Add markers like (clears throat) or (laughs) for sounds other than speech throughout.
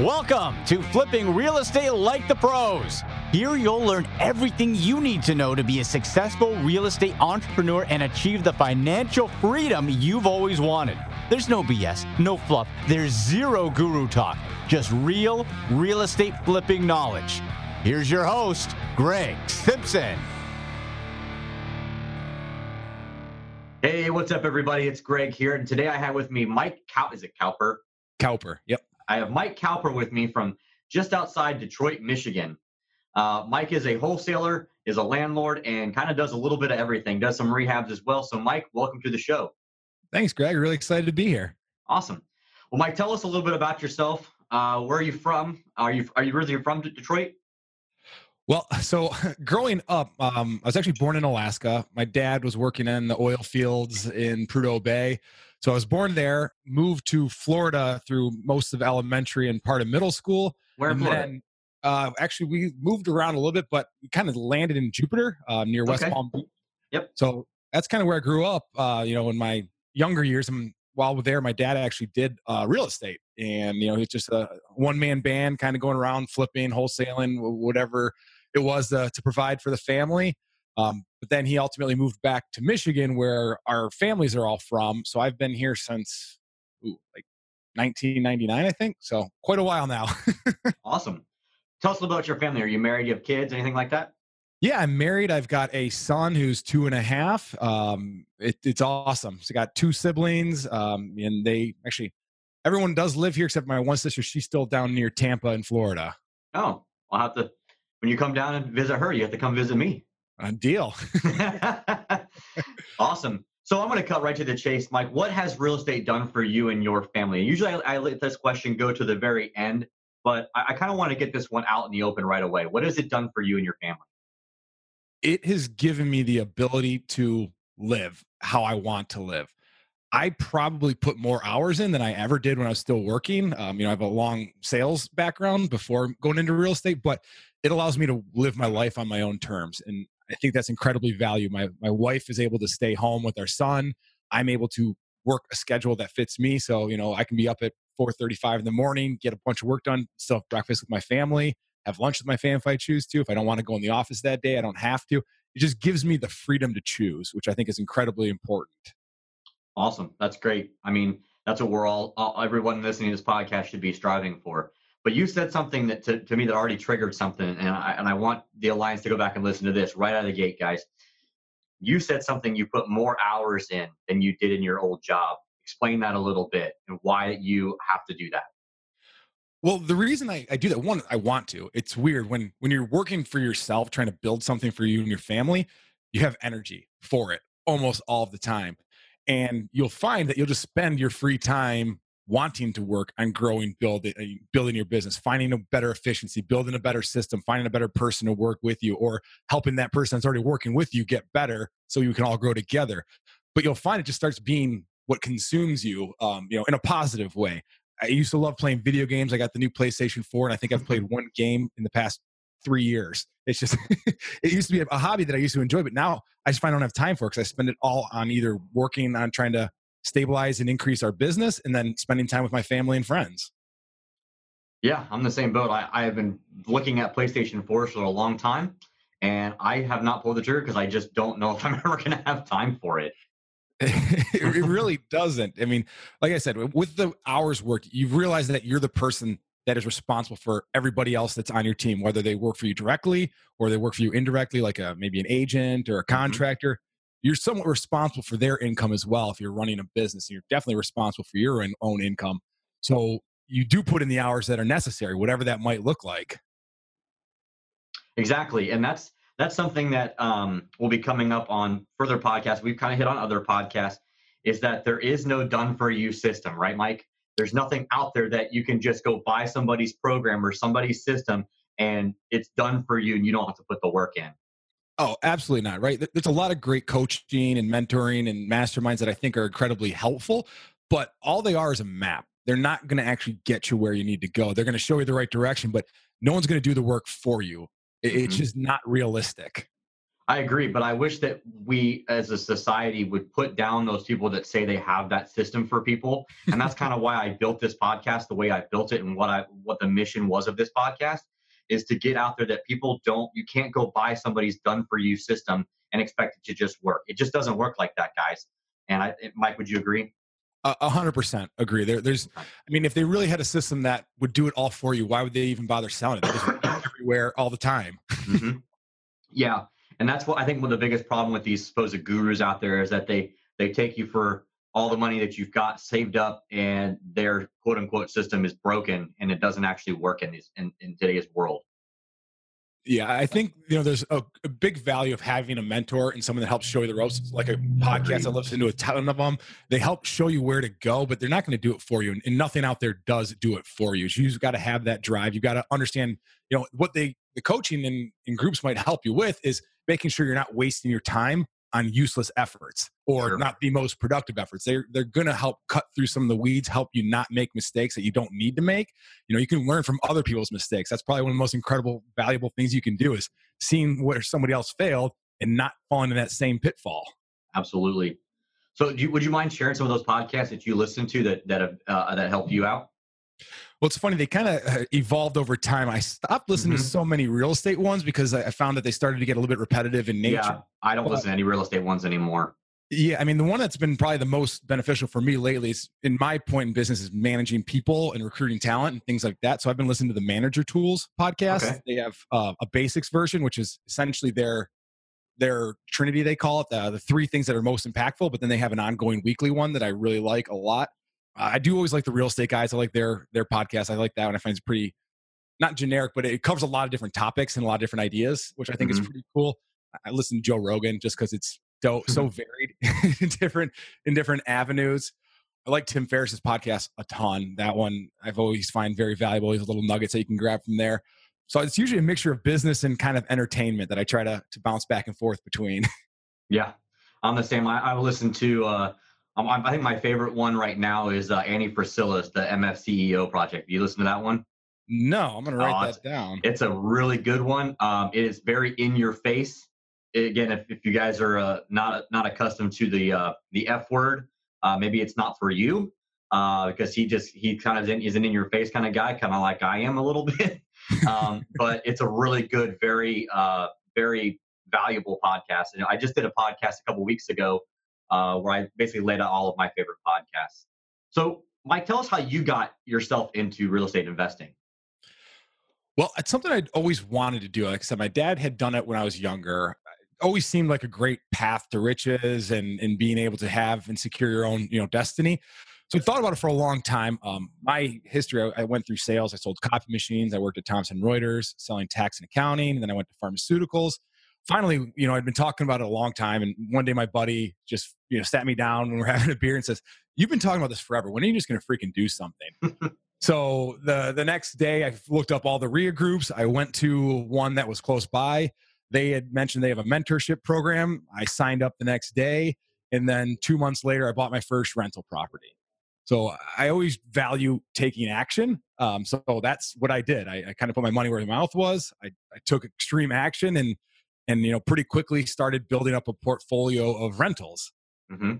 Welcome to Flipping Real Estate Like the Pros. Here you'll learn everything you need to know to be a successful real estate entrepreneur and achieve the financial freedom you've always wanted. There's no BS, no fluff, there's zero guru talk, just real real estate flipping knowledge. Here's your host, Greg Simpson. Hey, what's up, everybody? It's Greg here, and today I have with me Mike Cow. Is it Cowper? Cowper. Yep. I have Mike Cowper with me from just outside Detroit, Michigan. Uh, Mike is a wholesaler, is a landlord, and kind of does a little bit of everything. Does some rehabs as well. So, Mike, welcome to the show. Thanks, Greg. Really excited to be here. Awesome. Well, Mike, tell us a little bit about yourself. Uh, where are you from? Are you are you originally from Detroit? Well, (laughs) so (laughs) growing up, um, I was actually born in Alaska. My dad was working in the oil fields in Prudhoe Bay. So I was born there, moved to Florida through most of elementary and part of middle school. Where then, uh, actually, we moved around a little bit, but we kind of landed in Jupiter uh, near West Okay. Palm Beach. Yep. So that's kind of where I grew up. Uh, you know, in my younger years, and while we're there, my dad actually did uh, real estate, and you know, he's just a one man band, kind of going around flipping, wholesaling, whatever it was uh, to provide for the family. Um, but then he ultimately moved back to Michigan, where our families are all from. So I've been here since ooh, like 1999, I think. So quite a while now. (laughs) Awesome. Tell us about your family. Are you married? You have kids? Anything like that? yeah, I'm married. I've got a son who's two and a half. Um, it, it's awesome. So I got two siblings, um, and they actually everyone does live here except my one sister. She's still down near Tampa in Florida. Oh, I'll have to. When you come down and visit her, you have to come visit me. A deal. (laughs) awesome. So I'm going to cut right to the chase, Mike. What has real estate done for you and your family? Usually, I, I let this question go to the very end, but I, I kind of want to get this one out in the open right away. What has it done for you and your family? it has given me the ability to live how I want to live. I probably put more hours in than I ever did when I was still working. Um, you know, I have a long sales background before going into real estate, but it allows me to live my life on my own terms. And I think that's incredibly valued. My my wife is able to stay home with our son. I'm able to work a schedule that fits me. So, you know, I can be up at 4:35 in the morning, get a bunch of work done, still have breakfast with my family, have lunch with my family if I choose to. If I don't want to go in the office that day, I don't have to. It just gives me the freedom to choose, which I think is incredibly important. Awesome. That's great. I mean, that's what we're all everyone listening to this podcast should be striving for. But you said something that to, to me that already triggered something, and I and I want the alliance to go back and listen to this right out of the gate, guys. You said something you put more hours in than you did in your old job. Explain that a little bit and why you have to do that. Well, the reason I, I do that, one, I want to. It's weird when when you're working for yourself, trying to build something for you and your family, you have energy for it almost all the time. And you'll find that you'll just spend your free time wanting to work on growing, building, uh, building your business, finding a better efficiency, building a better system, finding a better person to work with you, or helping that person that's already working with you get better so you can all grow together. But you'll find it just starts being what consumes you, um, you know, in a positive way. I used to love playing video games. I got the new PlayStation 4, and I think I've played one game in the past three years. It's just, (laughs) it used to be a hobby that I used to enjoy, but now I just find I don't have time for it because I spend it all on either working on trying to stabilize and increase our business and then spending time with my family and friends. Yeah, I'm the same boat. I, I have been looking at PlayStation 4 for a long time, and I have not pulled the trigger because I just don't know (laughs) if I'm ever going to have time for (laughs) it. it really doesn't. I mean, like I said, with the hours worked, you've realized that you're the person that is responsible for everybody else that's on your team, whether they work for you directly or they work for you indirectly, like a maybe an agent or a mm-hmm. contractor. You're somewhat responsible for their income as well if you're running a business. And you're definitely responsible for your own- income. So you do put in the hours that are necessary, whatever that might look like. Exactly, and that's that's something that um, will be coming up on further podcasts. We've kind of hit on other podcasts. Is that there is no done for you system, right, Mike? There's nothing out there that you can just go buy somebody's program or somebody's system and it's done for you and you don't have to put the work in. Oh, absolutely not. Right. There's a lot of great coaching and mentoring and masterminds that I think are incredibly helpful, but all they are is a map. They're not going to actually get you where you need to go. They're going to show you the right direction, but no one's going to do the work for you. It- It's Mhm. just not realistic. I agree, but I wish that we as a society would put down those people that say they have that system for people. And that's (laughs) kind of why I built this podcast the way I built it and what I what the mission was of this podcast is to get out there that people don't you can't go buy somebody's done for you system and expect it to just work. It just doesn't work like that, guys. And I Mike, would you agree? A hundred percent agree. There, there's, I mean, if they really had a system that would do it all for you, why would they even bother selling it? (coughs) everywhere all the time. mm-hmm. (laughs) Yeah, and that's what I think one of the biggest problem with these supposed gurus out there is that they they take you for all the money that you've got saved up and their quote unquote system is broken and it doesn't actually work in, these, in, in today's world. Yeah i think you know there's a, a, big value of having a mentor and someone that helps show you the ropes. Like a podcast i listen to a ton of them they help show you where to go but they're not going to do it for you and, and nothing out there does do it for you. You've got to have that drive. You've got to understand you know what they the coaching in, in groups might help you with is making sure you're not wasting your time on useless efforts or sure. not the most productive efforts. They're they're going to help cut through some of the weeds, help you not make mistakes that you don't need to make. You know, you can learn from other people's mistakes. That's probably one of the most incredible, valuable things you can do is seeing where somebody else failed and not falling in that same pitfall. Absolutely. So, you, would you mind sharing some of those podcasts that you listen to that that have, uh, that help you out? Well, it's funny. They kind of uh, evolved over time. I stopped listening mm-hmm. to so many real estate ones because I found that they started to get a little bit repetitive in nature. Yeah, I don't listen to any real estate ones anymore. Yeah, I mean, the one that's been probably the most beneficial for me lately is in my point in business is managing people and recruiting talent and things like that. So I've been listening to the Manager Tools podcast. Okay. They have uh, a basics version, which is essentially their their trinity they call it the, the three things that are most impactful but then they have an ongoing weekly one that i really like a lot I do always like the real estate guys. I like their their podcast. I like that one. I find it's pretty not generic, but it covers a lot of different topics and a lot of different ideas, which I think mm-hmm. is pretty cool. I listen to Joe Rogan just because it's so, so varied (laughs) in different in different avenues. I like Tim Ferriss's podcast a ton. That one I've always find very valuable. He's a little nuggets that you can grab from there. So it's usually a mixture of business and kind of entertainment that I try to to bounce back and forth between. (laughs) Yeah, I'm the same. I, I listen to uh, um, I think my favorite one right now is uh, Andy Frisella's the MFCEO project. You listen to that one? No, I'm going to write uh, that down. It's a really good one. Um, it is very in your face. Again, if, if you guys are uh, not not accustomed to the uh, the F word, uh, maybe it's not for you uh, because he just he kind of is an in your face kind of guy, kind of like I am a little (laughs) bit. um, but it's a really good, very very valuable podcast. And I just did a podcast a couple weeks ago uh, where I basically laid out all of my favorite podcasts. So, Mike, tell us how you got yourself into real estate investing. Well, it's something I'd always wanted to do. Like I said, my dad had done it when I was younger. It always seemed like a great path to riches and, and being able to have and secure your own, you know, destiny. So I thought about it for a long time. Um, my history, I, went through sales. I sold copy machines. I worked at Thomson Reuters selling tax and accounting. And then I went to pharmaceuticals finally, you know, I'd been talking about it a long time. And one day my buddy just, you know, sat me down when we're (laughs) having a beer and says, You've been talking about this forever. When are you just going to freaking do something? (laughs) so the, the next day I looked up all the REIA groups. I went to one that was close by. They had mentioned they have a mentorship program. I signed up the next day. And then two months later, I bought my first rental property. So I always value taking action. Um, so that's what I did. I, I kind of put my money where my mouth was. I, I took extreme action and and you know pretty quickly started building up a portfolio of rentals. Mm-hmm.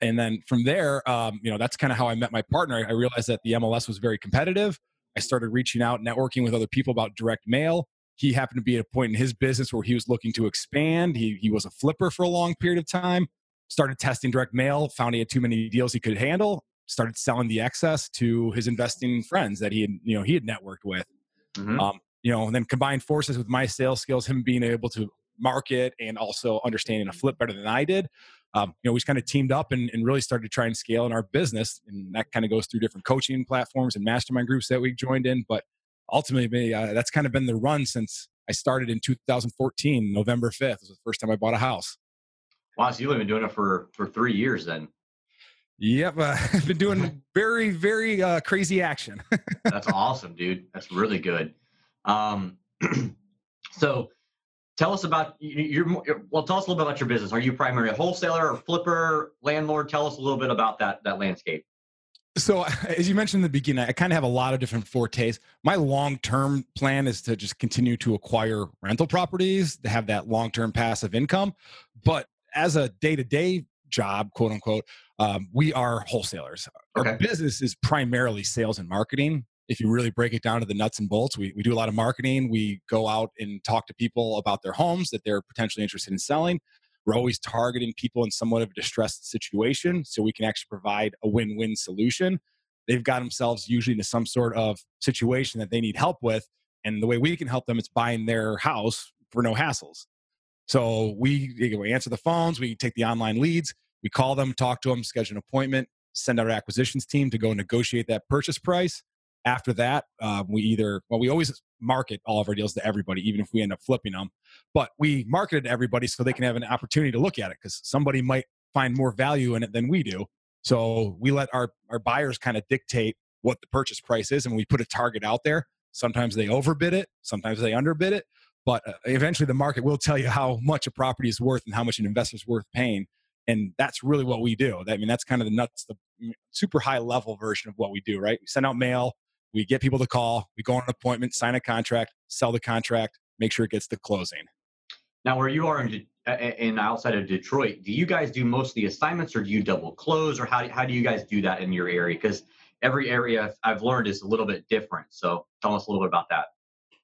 and then from there um, you know that's kind of how i met my partner. I realized that the mls was very competitive. I started reaching out networking with other people about direct mail. He happened to be at a point in his business where he was looking to expand. He, he was a flipper for a long period of time. Started testing direct mail found he had too many deals he could handle. Started selling the excess to his investing friends that he had you know he had networked with. Mm-hmm. um, you know, and then combine forces with my sales skills, him being able to market and also understanding a flip better than I did. Um, you know, we just kind of teamed up and, and, really started to try and scale in our business. And that kind of goes through different coaching platforms and mastermind groups that we joined in. But ultimately, uh, that's kind of been the run since I started in 2014, November 5th was the first time I bought a house. Wow, so you've been doing it for for three years then. Yep, uh, I've (laughs) been doing (laughs) very, very uh, crazy action. (laughs) That's awesome, dude. That's really good. Um, (clears throat) so tell us about your, well tell us a little bit about your business are you primarily a wholesaler or flipper landlord tell us a little bit about that that landscape So, (laughs) as you mentioned in the beginning, I kind of have a lot of different fortes. My long term plan is to just continue to acquire rental properties to have that long term passive income. But as a day to day job, quote unquote, um, we are wholesalers. Okay. Our business is primarily sales and marketing. If you really break it down to the nuts and bolts, we, we do a lot of marketing. We go out and talk to people about their homes that they're potentially interested in selling. We're always targeting people in somewhat of a distressed situation so we can actually provide a win win solution. They've got themselves usually into some sort of situation that they need help with. And the way we can help them is buying their house for no hassles. So we, we answer the phones, we take the online leads, we call them, talk to them, schedule an appointment, send our acquisitions team to go negotiate that purchase price. After that, uh, we either, well, we always market all of our deals to everybody, even if we end up flipping them. But we market it to everybody so they can have an opportunity to look at it because somebody might find more value in it than we do. So we let our, our buyers kind of dictate what the purchase price is and we put a target out there. Sometimes they overbid it, sometimes they underbid it. But uh, eventually the market will tell you how much a property is worth and how much an investor is worth paying. And that's really what we do. I mean, that's kind of the nuts, the super high level version of what we do, right? We send out mail, we get people to call, we go on an appointment, sign a contract, sell the contract, make sure it gets to closing. Now, where you are in, in outside of Detroit, do you guys do most of the assignments, or do you double close, or how how do you guys do that in your area? Because every area I've learned is a little bit different. So tell us a little bit about that.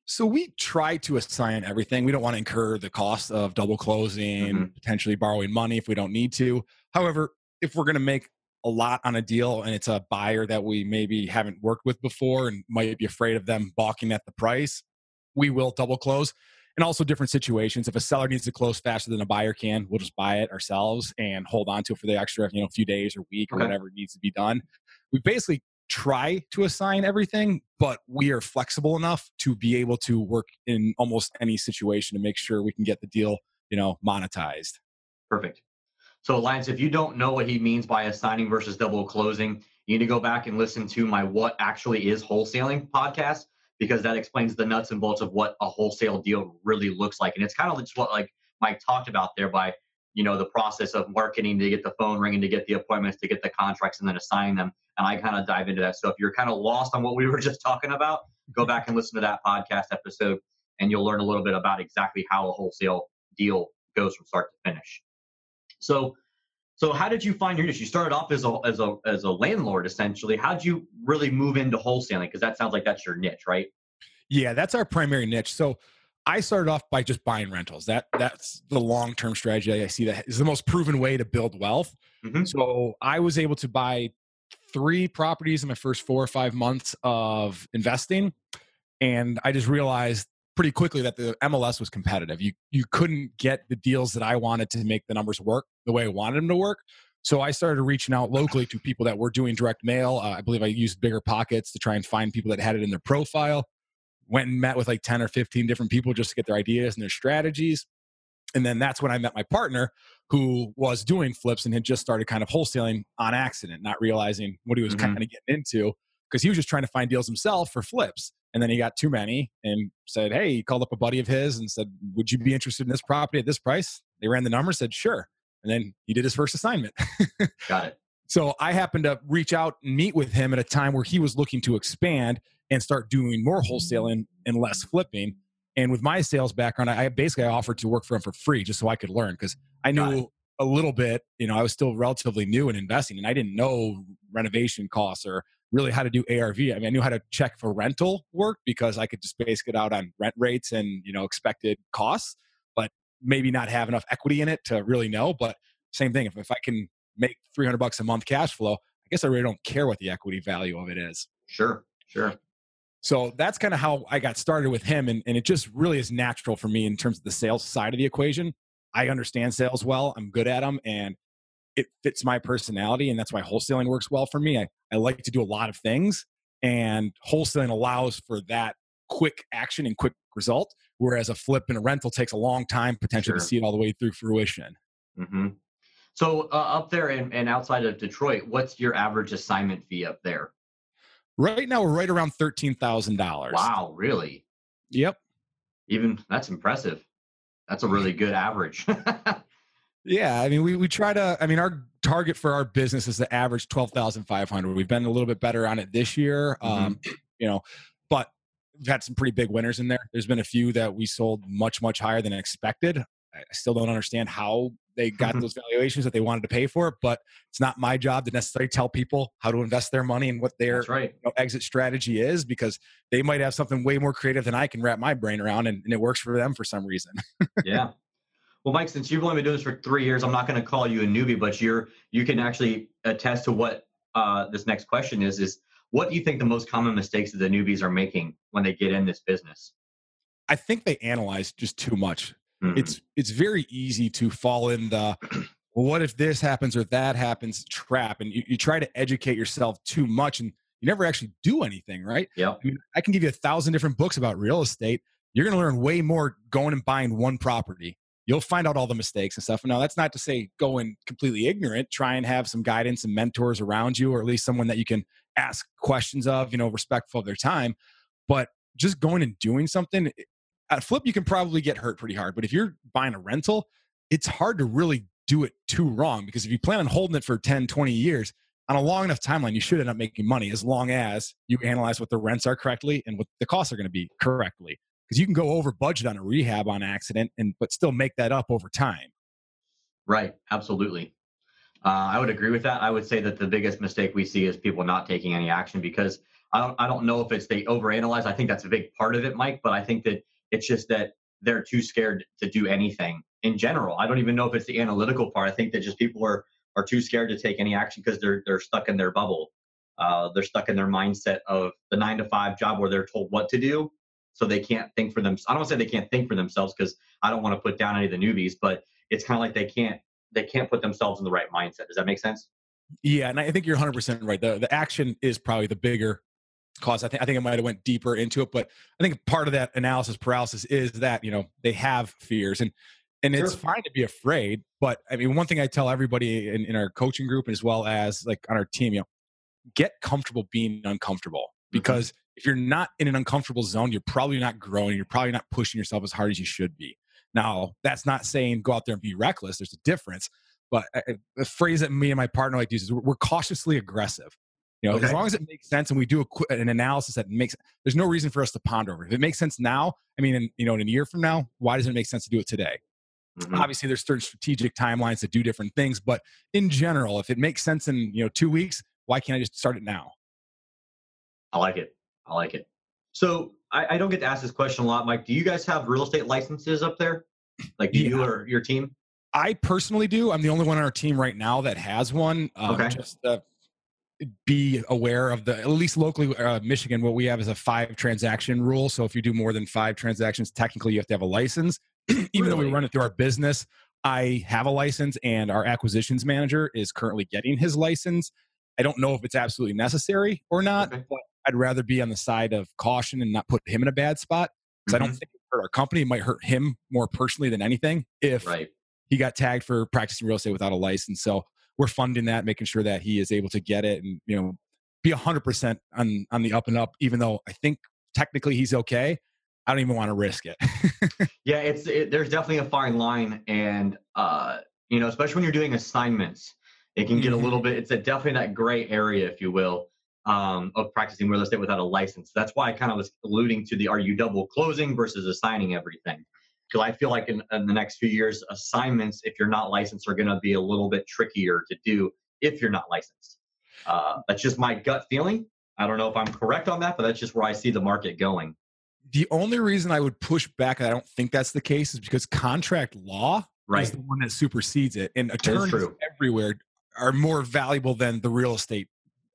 So we try to assign everything. We don't want to incur the cost of double closing, mm-hmm. potentially borrowing money if we don't need to. However, if we're going to make a lot on a deal and it's a buyer that we maybe haven't worked with before and might be afraid of them balking at the price, we will double close. And also different situations. If a seller needs to close faster than a buyer can, we'll just buy it ourselves and hold on to it for the extra, you know, few days or week or okay. whatever needs to be done. We basically try to assign everything, but we are flexible enough to be able to work in almost any situation to make sure we can get the deal, you know, monetized. Perfect. So, Alliance, if you don't know what he means by assigning versus double closing, you need to go back and listen to my What Actually Is Wholesaling podcast because that explains the nuts and bolts of what a wholesale deal really looks like. And it's kind of just what like Mike talked about there by, you know, the process of marketing to get the phone ringing, to get the appointments, to get the contracts, and then assign them. And I kind of dive into that. So if you're kind of lost on what we (laughs) were just talking about, go back and listen to that podcast episode and you'll learn a little bit about exactly how a wholesale deal goes from start to finish. So, so how did you find your niche? You started off as a as a as a landlord essentially. How did you really move into wholesaling? Because that sounds like that's your niche, right? Yeah, that's our primary niche. So I started off by just buying rentals. That that's the long term strategy. I see that is the most proven way to build wealth. Mm-hmm. So I was able to buy three properties in my first four or five months of investing, and I just realized pretty quickly that the MLS was competitive. You you couldn't get the deals that I wanted to make the numbers work the way I wanted them to work. So I started reaching out locally to people that were doing direct mail. Uh, I believe I used BiggerPockets to try and find people that had it in their profile. Went and met with like 10 or 15 different people just to get their ideas and their strategies. And then that's when I met my partner who was doing flips and had just started kind of wholesaling on accident, not realizing what he was mm-hmm. kind of getting into because he was just trying to find deals himself for flips. And then he got too many and said, Hey, he called up a buddy of his and said, Would you be interested in this property at this price? They ran the numbers, said, Sure. And then he did his first assignment. (laughs) got it. So I happened to reach out and meet with him at a time where he was looking to expand and start doing more wholesaling and less flipping. And with my sales background, I basically offered to work for him for free just so I could learn because I knew a little bit, you know, I was still relatively new in investing and I didn't know renovation costs or really how to do ARV. I mean, I knew how to check for rental work because I could just base it out on rent rates and, you know, expected costs, but maybe not have enough equity in it to really know. But same thing, if, if I can make 300 bucks a month cash flow, I guess I really don't care what the equity value of it is. Sure, sure. So that's kind of how I got started with him. And, and it just really is natural for me in terms of the sales side of the equation. I understand sales well, I'm good at them, and it fits my personality. And that's why wholesaling works well for me. I, I like to do a lot of things, and wholesaling allows for that quick action and quick result. Whereas a flip and a rental takes a long time potentially sure. to see it all the way through fruition. Mm-hmm. So uh, up there and, and outside of Detroit, what's your average assignment fee up there? Right now, we're right around thirteen thousand dollars. Wow, really? Yep. Even that's impressive. That's a really good average. (laughs) Yeah, I mean, we, we try to. I mean, our target for our business is the average twelve thousand five hundred. We've been a little bit better on it this year, Mm-hmm. um, you know, but we've had some pretty big winners in there. There's been a few that we sold much much higher than expected. I still don't understand how they got those valuations that they wanted to pay for but it's not my job to necessarily tell people how to invest their money and what their right. you know, exit strategy is because they might have something way more creative than I can wrap my brain around, and, and it works for them for some reason. yeah. Well, Mike, since you've only been doing this for three years, I'm not going to call you a newbie, but you're you can actually attest to what uh, this next question is: is what do you think the most common mistakes that the newbies are making when they get in this business? I think they analyze just too much. Mhm. it's it's very easy to fall in the (clears throat) well, what if this happens or that happens trap and you, you try to educate yourself too much and you never actually do anything right Yep. i mean i can give you a thousand different books about real estate you're going to learn way more going and buying one property you'll find out all the mistakes and stuff. Now that's not to say go in completely ignorant try and have some guidance and mentors around you or at least someone that you can ask questions of you know respectful of their time but just going and doing something eh, at flip you can probably get hurt pretty hard but if you're buying a rental it's hard to really do it too wrong because if you plan on holding it for 10 20 years on a long enough timeline you should end up making money as long as you analyze what the rents are correctly and what the costs are going to be correctly because you can go over budget on a rehab on accident and but still make that up over time Right. Absolutely. Uh, I would agree with that. I would say that the biggest mistake we see is people not taking any action because I don't I don't know if it's they overanalyze. I think that's a big part of it, Mike. But I think that it's just that they're too scared to do anything in general. I don't even know if it's the analytical part. I think that just people are are too scared to take any action because they're they're stuck in their bubble. Uh, they're stuck in their mindset of the nine to five job where they're told what to do, so they can't think for them. I don't say they can't think for themselves because I don't want to put down any of the newbies, but it's kind of like they can't they can't put themselves in the right mindset. Does that make sense? yeah and i think you're 100% right the, the action is probably the bigger cause i think i think i might have went deeper into it but i think part of that analysis paralysis is that you know they have fears and and it's fine to be afraid but i mean one thing i tell everybody in, in our coaching group as well as like on our team you know get comfortable being uncomfortable mm-hmm. because if you're not in an uncomfortable zone you're probably not growing you're probably not pushing yourself as hard as you should be. Now that's not saying go out there and be reckless there's a difference but the phrase that me and my partner like to use is we're- cautiously aggressive. You know as long as it makes sense and we do a, an analysis that makes there's no reason for us to ponder over if it makes sense now i mean in, you know in a year from now why doesn't it make sense to do it today? Mhm. obviously there's certain strategic timelines to do different things but in general if it makes sense in you know two weeks why can't i just start it now? I like it. I like it. So I, I don't get to ask this question a lot, Mike. Do you guys have real estate licenses up there? Like, do you or your team? I personally do. I'm the only one on our team right now that has one. Um, Okay. Just uh, be aware of the at least locally, uh, Michigan. What we have is a five transaction rule. So if you do more than five transactions, technically you have to have a license. (clears throat) Even though we run it through our business, I have a license, and our acquisitions manager is currently getting his license. I don't know if it's absolutely necessary or not, Okay. but I'd rather be on the side of caution and not put him in a bad spot because I don't Mhm. think it hurt our company. It might hurt him more personally than anything if Right. he got tagged for practicing real estate without a license. So we're funding that, making sure that he is able to get it and you know be hundred percent on on the up and up. Even though I think technically he's okay, I don't even want to risk it. (laughs) Yeah, it's it, there's definitely a fine line, and uh, you know, especially when you're doing assignments, it can get Mhm. a little bit. It's a definitely that gray area, if you will, um, of practicing real estate without a license. That's why I kind of was alluding to the are you double closing versus assigning everything. Because I feel like in, in the next few years, assignments, if you're not licensed, are going to be a little bit trickier to do if you're not licensed. Uh, that's just my gut feeling. I don't know if I'm correct on that, but that's just where I see the market going. the only reason I would push back, and I don't think that's the case, is because contract law Right. is the one that supersedes it, and attorneys everywhere are more valuable than the real estate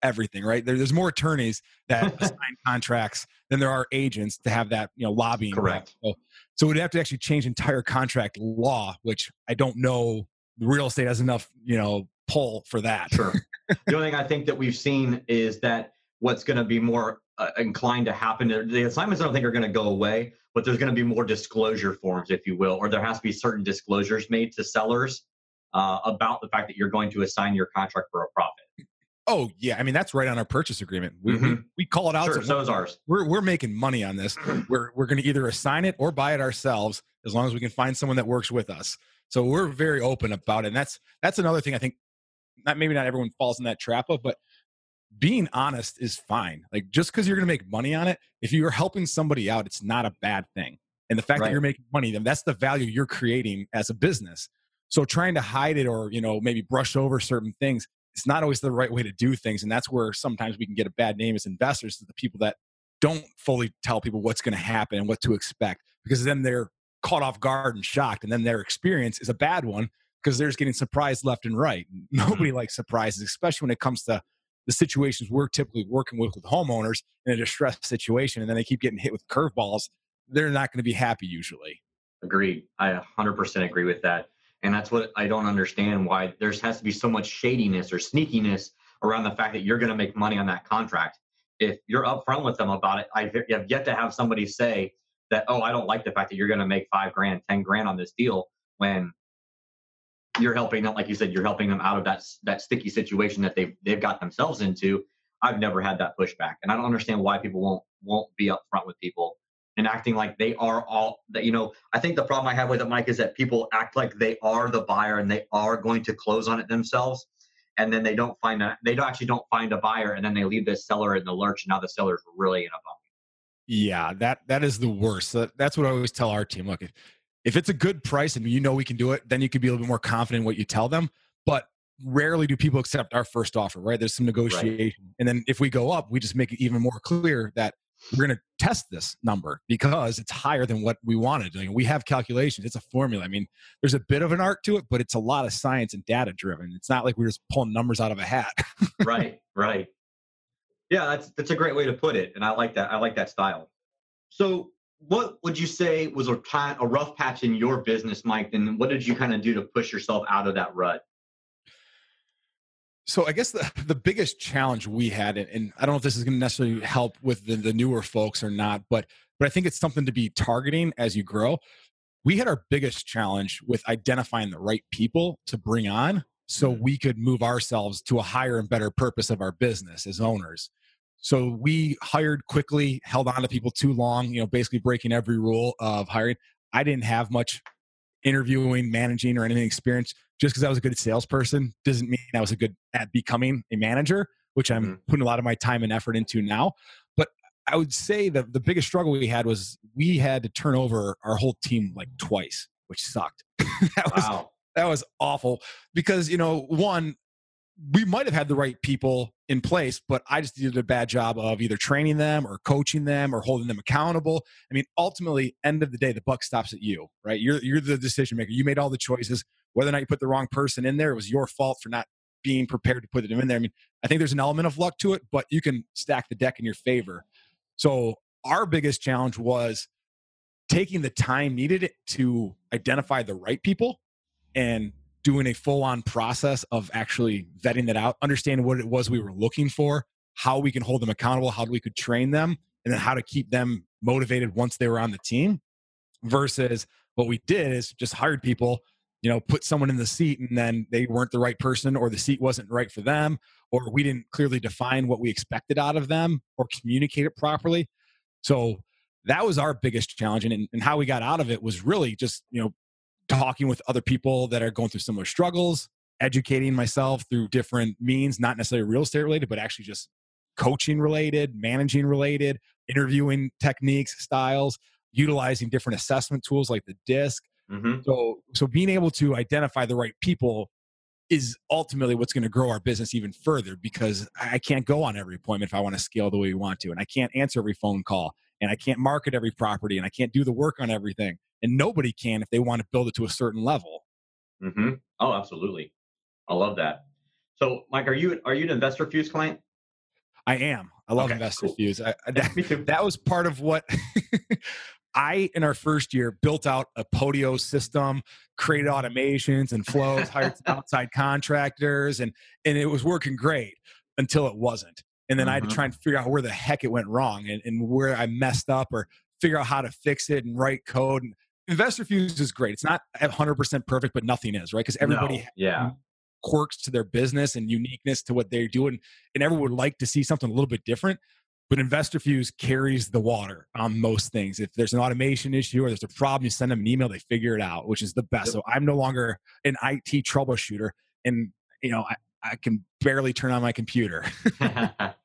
everything. Right? There, there's more attorneys that (laughs) sign contracts than there are agents to have that you know lobbying. Correct. So, so we'd have to actually change entire contract law, which I don't know. Real estate has enough you know pull for that. Sure. (laughs) the only thing I think that we've seen is that what's going to be more uh, inclined to happen, the assignments I don't think are going to go away, but there's going to be more disclosure forms, if you will, or there has to be certain disclosures made to sellers uh, about the fact that you're going to assign your contract for a profit. Oh yeah, I mean that's right on our purchase agreement. We we, Mhm. we call it out. Sure, so is ours. we're we're making money on this. (clears throat) We're we're going to either assign it or buy it ourselves as long as we can find someone that works with us. So we're very open about it. And that's that's another thing I think not maybe not everyone falls in that trap of, but being honest is fine. Like just because you're going to make money on it, if you're helping somebody out, it's not a bad thing. And the fact right. that you're making money, then that's the value you're creating as a business. So trying to hide it or you know maybe brush over certain things, it's not always the right way to do things. And that's where sometimes we can get a bad name as investors to the people that don't fully tell people what's going to happen and what to expect because then they're caught off guard and shocked, and then their experience is a bad one because they're just getting surprised left and right. Nobody mm-hmm. likes surprises, especially when it comes to the situations we're typically working with with homeowners in a distressed situation, and then they keep getting hit with curveballs. They're not going to be happy usually. Agreed. I 100% agree with that. And that's what I don't understand why there has to be so much shadiness or sneakiness around the fact that you're going to make money on that contract. If you're upfront with them about it, I have yet to have somebody say that, oh, I don't like the fact that you're going to make five grand, 10 grand on this deal when you're helping them, like you said, you're helping them out of that that sticky situation that they've they've got themselves into. I've never had that pushback, and I don't understand why people won't won't be upfront with people and acting like they are all that. You know, I think the problem I have with it, Mike, is that people act like they are the buyer and they are going to close on it themselves, and then they don't find a they don't actually don't find a buyer, and then they leave the seller in the lurch, and now the seller's really in a bump. Yeah, that that is the worst. That's what I always tell our team. Look, if if it's a good price and you know we can do it, then you can be a little bit more confident in what you tell them. But rarely do people accept our first offer, right? There's some negotiation. Right. And then if we go up, we just make it even more clear that we're going to test this number because it's higher than what we wanted. we have calculations. It's a formula. I mean, there's a bit of an art to it, but it's a lot of science and data driven. It's not like we're just pulling numbers out of a hat. (laughs) right, right. Yeah, that's that's a great way to put it, and I like that. I like that style. So what would you say was a, a rough patch in your business, Mike? And what did you kind of do to push yourself out of that rut? So I guess the, (laughs) the biggest challenge we had, and I don't know if this is going to necessarily help with the, the newer folks or not, but but I think it's something to be targeting as you grow. We had our biggest challenge with identifying the right people to bring on so mm-hmm. we could move ourselves to a higher and better purpose of our business as owners. So we hired quickly, held on to people too long, you know, basically breaking every rule of hiring. I didn't have much interviewing, managing, or anything experience. Just because I was a good salesperson doesn't mean I was a good at becoming a manager, which I'm mm-hmm. putting a lot of my time and effort into now. But I would say that the biggest struggle we had was we had to turn over our whole team like twice, which sucked. (laughs) that was wow. that was awful because you know one we might have had the right people in place, but I just did a bad job of either training them or coaching them or holding them accountable. I mean, ultimately, end of the day, the buck stops at you, right? You're you're the decision maker. You made all the choices. Whether or not you put the wrong person in there, it was your fault for not being prepared to put them in there. I mean, I think there's an element of luck to it, but you can stack the deck in your favor. So our biggest challenge was taking the time needed to identify the right people and doing a full on process of actually vetting that out, understanding what it was we were looking for, how we can hold them accountable, how we could train them, and then how to keep them motivated once they were on the team. Versus what we did is just hired people, you know, put someone in the seat and then they weren't the right person or the seat wasn't right for them or we didn't clearly define what we expected out of them or communicate it properly. So that was our biggest challenge. And, and how we got out of it was really just, you know, talking with other people that are going through similar struggles, educating myself through different means, not necessarily real estate related, but actually just coaching related, managing related, interviewing techniques, styles, utilizing different assessment tools like the DISC. Mm-hmm. So, so being able to identify the right people is ultimately what's going to grow our business even further because I can't go on every appointment if I want to scale the way we want to, and I can't answer every phone call, and I can't market every property, and I can't do the work on everything and nobody can if they want to build it to a certain level. Mm-hmm. Oh, absolutely. I love that. So, Mike, are you are you an Investor Fuse client? I am. I love okay, Investor cool. Fuse. I, that, that was part of what (laughs) I, in our first year, built out a Podio system, created automations and flows, hired (laughs) outside contractors, and and it was working great until it wasn't. And then mm-hmm. I had to mm-hmm. try and figure out where the heck it went wrong and, and where I messed up or figure out how to fix it and write code. And Investor Fuse is great. It's not 100% perfect, but nothing is, right? Because everybody no. yeah. quirks to their business and uniqueness to what they're doing. And everyone would like to see something a little bit different. But investor fuse carries the water on most things. If there's an automation issue or there's a problem you send them an email they figure it out which is the best. So i'm no longer an it troubleshooter and you know i, I can barely turn on my computer. (laughs)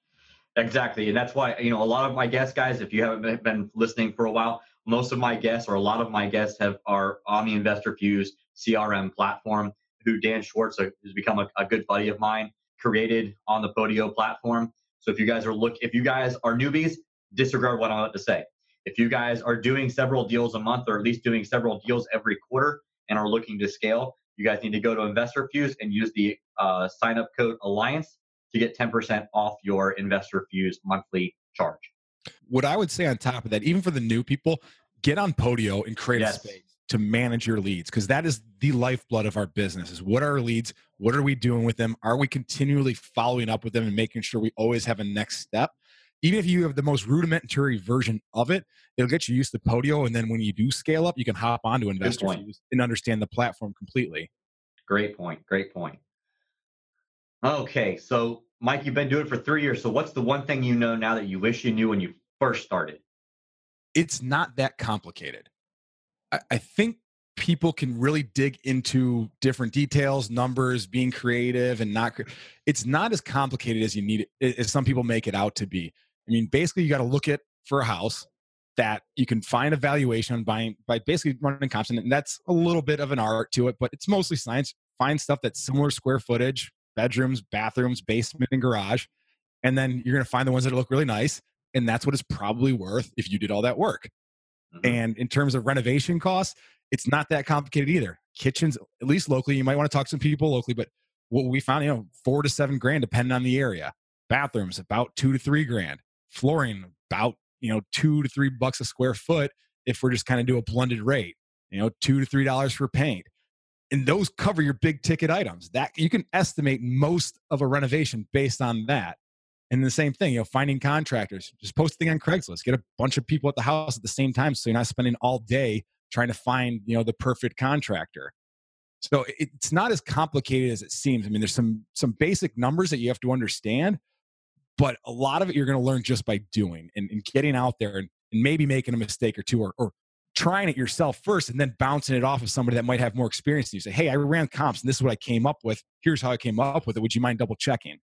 Exactly and that's why you know a lot of my guests, guys if you haven't been listening for a while most of my guests or a lot of my guests have are on the investor fuse crm platform who dan schwartz uh, has become a, a good buddy of mine created on the podio platform so if you guys are look, if you guys are newbies, disregard what I'm about to say. If you guys are doing several deals a month, or at least doing several deals every quarter, and are looking to scale, you guys need to go to Investor Fuse and use the uh, sign up code Alliance to get 10% off your Investor Fuse monthly charge. What I would say on top of that, even for the new people, get on Podio and create yes. a space to manage your leads because that is the lifeblood of our business is what are our leads? What are we doing with them? Are we continually following up with them and making sure we always have a next step? Even if you have the most rudimentary version of it it'll get you used to podio and then when you do scale up you can hop onto investor and understand the platform completely. Great point great point. Okay so mike you've been doing it for three years so what's the one thing you know now that you wish you knew when you first started? It's not that complicated I, I think people can really dig into different details, numbers, being creative, and not. It's not as complicated as you need it, as some people make it out to be. I mean, basically, you got to look at for a house that you can find a valuation buying by basically running comps, and that's a little bit of an art to it, but it's mostly science. Find stuff that's similar square footage, bedrooms, bathrooms, basement, and garage, and then you're going to find the ones that look really nice, and that's what it's probably worth if you did all that work. Mm-hmm. And in terms of renovation costs, it's not that complicated either. Kitchens, at least locally, you might want to talk to some people locally, but what we found, you know, four to seven grand, depending on the area. Bathrooms, about two to three grand. Flooring, about, you know, two to three bucks a square foot if we're just kind of do a blended rate, you know, two to three dollars for paint. And those cover your big ticket items. That you can estimate most of a renovation based on that. And the same thing, you know, finding contractors, just post a thing on Craigslist, get a bunch of people at the house at the same time. So you're not spending all day trying to find, you know, the perfect contractor. So it's not as complicated as it seems. I mean, there's some some basic numbers that you have to understand, but a lot of it you're going to learn just by doing and, and getting out there and, and, maybe making a mistake or two or, or trying it yourself first and then bouncing it off of somebody that might have more experience. And you say, hey, I ran comps and this is what I came up with. Here's how I came up with it. Would you mind double checking?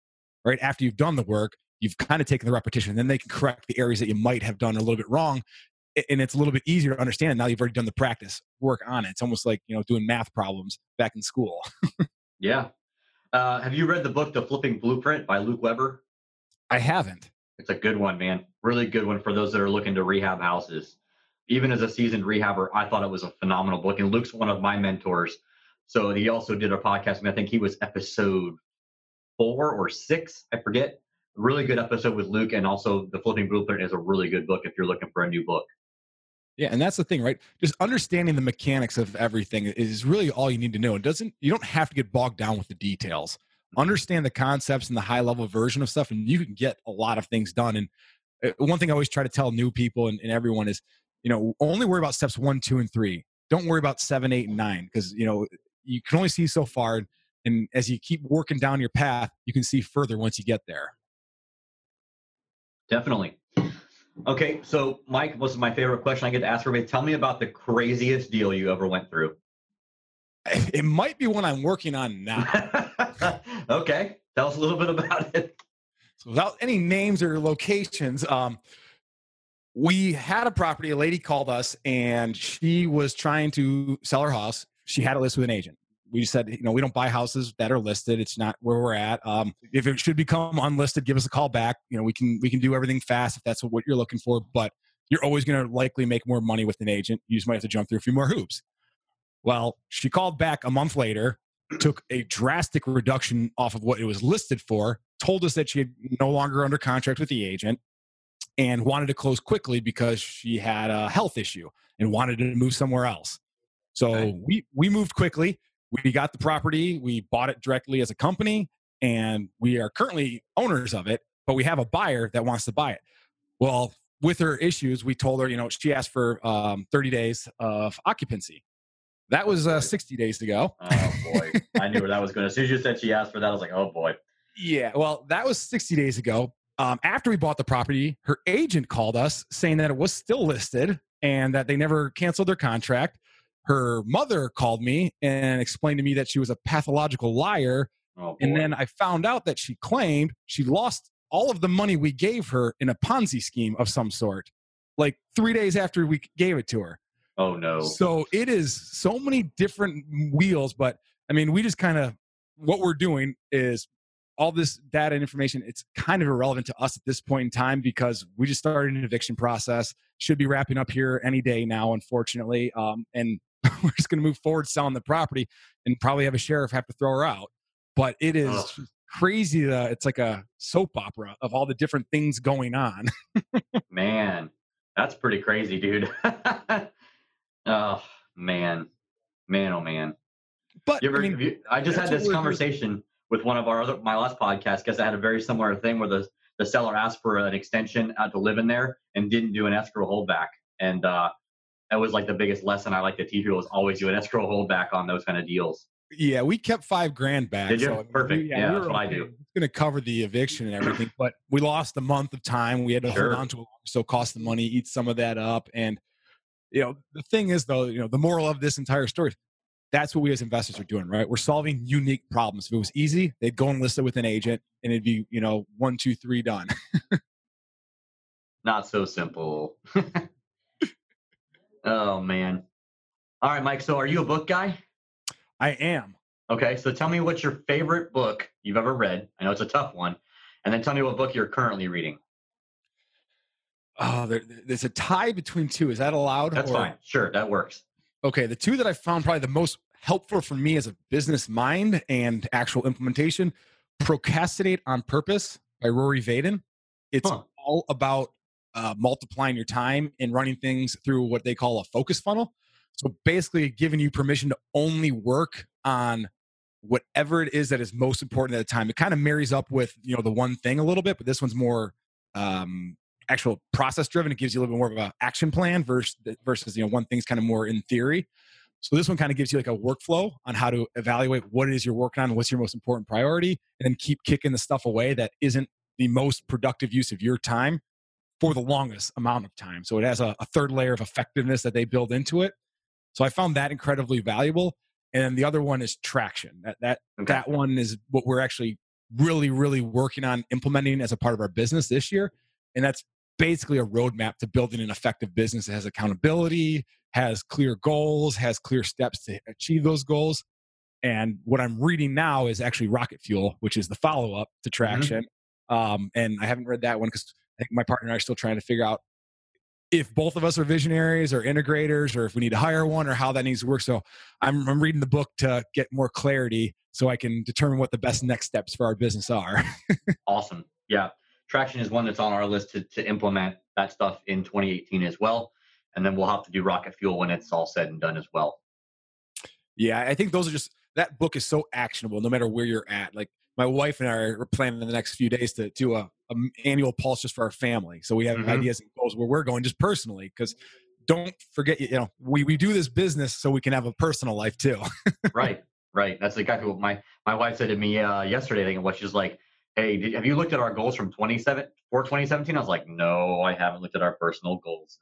Right? After you've done the work, you've kind of taken the repetition, and then they can correct the areas that you might have done a little bit wrong. And it's a little bit easier to understand now you've already done the practice work on it. It's almost like you know doing math problems back in school. (laughs) yeah. Uh, have you read the book The Flipping Blueprint by Luke Weber? I haven't. It's a good one, man. Really good one for those that are looking to rehab houses. Even as a seasoned rehabber, I thought it was a phenomenal book. And Luke's one of my mentors. So he also did a podcast. I, think he was episode four or six, I forget. Really good episode with Luke, and also the Flipping Blueprint is a really good book if you're looking for a new book. Yeah, and that's the thing, right? Just understanding the mechanics of everything is really all you need to know. It doesn't you don't have to get bogged down with the details. Understand the concepts and the high level version of stuff, and you can get a lot of things done. And uh, one thing I always try to tell new people and, and everyone is, you know, only worry about steps one, two, and three. Don't worry about seven, eight, and nine because you know you can only see so far and as you keep working down your path you can see further once you get there. Definitely. Okay so mike this is my favorite question i get to ask everybody. Tell me about the craziest deal you ever went through. It might be one i'm working on now. (laughs) Okay tell us a little bit about it. So without any names or locations um, we had a property a lady called us and she was trying to sell her house. She had a list with an agent we said, you know, we don't buy houses that are listed. It's not where we're at. Um, if it should become unlisted, give us a call back. You know, we can we can do everything fast if that's what you're looking for. But you're always going to likely make more money with an agent. You just might have to jump through a few more hoops. Well, she called back a month later, took a drastic reduction off of what it was listed for, told us that she had no longer under contract with the agent, and wanted to close quickly because she had a health issue and wanted to move somewhere else. So okay. we we moved quickly we got the property, we bought it directly as a company, and we are currently owners of it, but we have a buyer that wants to buy it. Well, with her issues, we told her, you know, she asked for um, 30 days of occupancy. That was uh, 60 days ago. Oh boy, (laughs) I knew where that was going. As soon as you said she asked for that, I was like, oh boy. Yeah, well, that was 60 days ago. um, after we bought the property, her agent called us saying that it was still listed and that they never canceled their contract. Her mother called me and explained to me that she was a pathological liar. Oh, And then I found out that she claimed she lost all of the money we gave her in a Ponzi scheme of some sort, like three days after we gave it to her. oh no. So it is so many different wheels, but I mean, we just kind of what we're doing is all this data and information. It's kind of irrelevant to us at this point in time because we just started an eviction process. Should be wrapping up here any day now, unfortunately. Um, and (laughs) we're just going to move forward selling the property and probably have a sheriff have to throw her out. But it is crazy. To, it's like a soap opera of all the different things going on. (laughs) Man, that's pretty crazy, dude. (laughs) oh man, man, oh man. But You ever, I mean, you- I just had this conversation with one of our other my last podcast because I had a very similar thing where the the seller asked for an extension uh, to live in there and didn't do an escrow holdback, and uh, that was like the biggest lesson I like to teach people is always do an escrow holdback on those kind of deals. Yeah, we kept five grand back. Did you? so, I mean, we- Perfect. Yeah, we that's what I do. It's going to cover the eviction and everything, but we lost a month of time. We had to Sure. hold on to it, so cost the money, eat some of that up. And you know, the thing is, though, you know, the moral of this entire story, that's what we as investors are doing, right? We're solving unique problems. If it was easy, they'd go and list it with an agent, and it'd be, you know, one, two, three, done. (laughs) Not so simple. (laughs) oh man. All right, Mike. So are you a book guy? I am. Okay, so tell me what's your favorite book you've ever read. I know it's a tough one. And then tell me what book you're currently reading. Oh, there, there's a tie between two. Is that allowed? That's or- fine. Sure, that works. Okay, the two that I found probably the most helpful for me as a business mind and actual implementation Procrastinate on Purpose by Rory Vaden. It's Huh. all about uh, multiplying your time and running things through what they call a focus funnel. So basically, giving you permission to only work on whatever it is that is most important at the time. It kind of marries up with you know the one thing a little bit, but this one's more um, actual process driven. It gives you a little bit more of an action plan versus versus you know one thing's kind of more in theory. So this one kind of gives you like a workflow on how to evaluate what it is you're working on, what's your most important priority, and then keep kicking the stuff away that isn't the most productive use of your time for the longest amount of time. So it has a, a third layer of effectiveness that they build into it. So I found that incredibly valuable. And the other one is traction. That that Okay. that one is what we're actually really, really working on implementing as a part of our business this year. And that's basically a roadmap to building an effective business that has accountability, has clear goals, has clear steps to achieve those goals. And what I'm reading now is actually Rocket Fuel, which is the follow up to Traction. Um, and I haven't read that one because I think my partner and I are still trying to figure out if both of us are visionaries or integrators or if we need to hire one or how that needs to work. So I'm, I'm reading the book to get more clarity so I can determine what the best next steps for our business are. (laughs) Awesome. Yeah. Traction is one that's on our list to, to implement that stuff in 2018 as well. And then we'll have to do rocket fuel when it's all said and done as well. Yeah, I think those are just that book is so actionable no matter where you're at. Like my wife and I are planning in the next few days to do a, a annual pulse just for our family. So we have Mhm. ideas and goals where we're going just personally because don't forget you know we, we do this business so we can have a personal life too. right. Right. That's exactly what my, my wife said to me uh, yesterday. I think what she's like, Hey, did, have you looked at our goals from 27 for 2017? I was like, no, I haven't looked at our personal goals.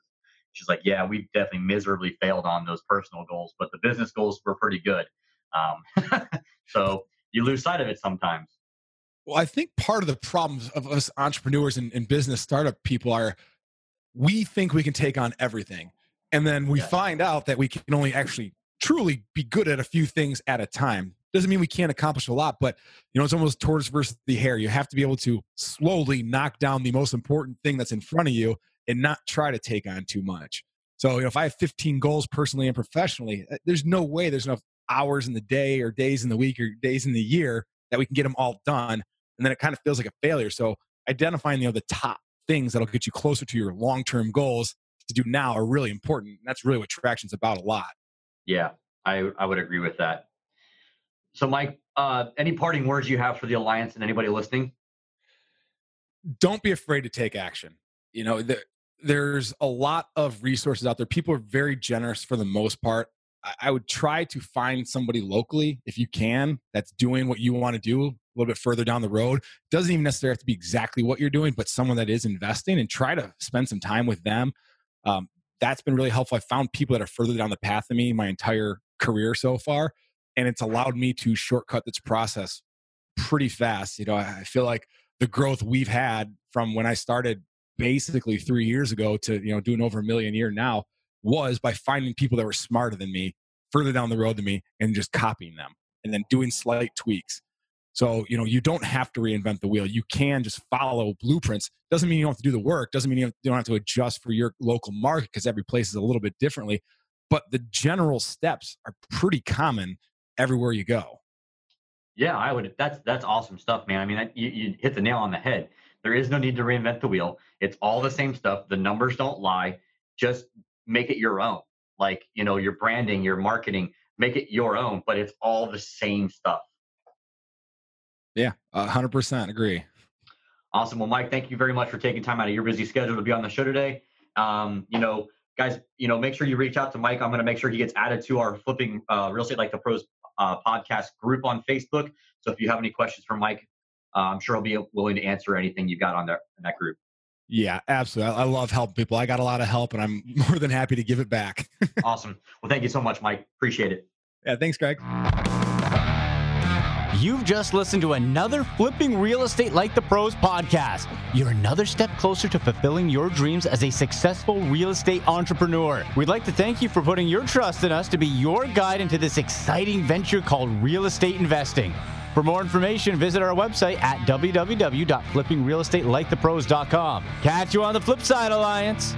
She's like, yeah, we've definitely miserably failed on those personal goals, but the business goals were pretty good. Um, (laughs) so you lose sight of it sometimes. Well, I think part of the problems of us entrepreneurs and, and business startup people are we think we can take on everything. And then we find out that we can only actually truly be good at a few things at a time. Doesn't mean we can't accomplish a lot, but you know, it's almost tortoise versus the hare. You have to be able to slowly knock down the most important thing that's in front of you and not try to take on too much. So, you know, if I have 15 goals personally and professionally, uh, there's no way there's enough hours in the day or days in the week or days in the year that we can get them all done and then it kind of feels like a failure. So identifying you know the top things that'll get you closer to your long term goals to do now are really important. And that's really what traction's about a lot. Yeah, I, I would agree with that. So, Mike, uh, any parting words you have for the alliance and anybody listening? Don't be afraid to take action. You know, there, there's a lot of resources out there. People are very generous for the most part. I, would try to find somebody locally if you can that's doing what you want to do, a little bit further down the road. Doesn't even necessarily have to be exactly what you're doing, but someone that is investing and try to spend some time with them. Um, that's been really helpful. I found people that are further down the path than me my entire career so far, and it's allowed me to shortcut this process pretty fast. You know, I feel like the growth we've had from when I started basically three years ago to you know doing over a million a year now was by finding people that were smarter than me, further down the road than me, and just copying them and then doing slight tweaks. So, you know, you don't have to reinvent the wheel. You can just follow blueprints. Doesn't mean you don't have to do the work. Doesn't mean you don't have to adjust for your local market because every place is a little bit differently. But the general steps are pretty common everywhere you go. Yeah, I would. That's that's awesome stuff, man. I mean, you, you hit the nail on the head. There is no need to reinvent the wheel. It's all the same stuff. The numbers don't lie. Just make it your own. Like you know, your branding, your marketing, make it your own. But it's all the same stuff. Yeah, hundred percent agree. Awesome. Well, Mike, thank you very much for taking time out of your busy schedule to be on the show today. Um, you know, guys, you know, make sure you reach out to Mike. I'm going to make sure he gets added to our flipping uh, real estate like the pros uh, podcast group on Facebook. So if you have any questions for Mike, uh, I'm sure he'll be willing to answer anything you've got on there in that group. Yeah, absolutely. I, I love helping people. I got a lot of help, and I'm (laughs) more than happy to give it back. (laughs) awesome. Well, thank you so much, Mike. Appreciate it. Yeah, thanks, Greg. You've just listened to another Flipping Real Estate Like the Pros podcast. You're another step closer to fulfilling your dreams as a successful real estate entrepreneur. We'd like to thank you for putting your trust in us to be your guide into this exciting venture called real estate investing. For more information, visit our website at www.flippingrealestatelikethepros.com. Catch you on the flip side, Alliance.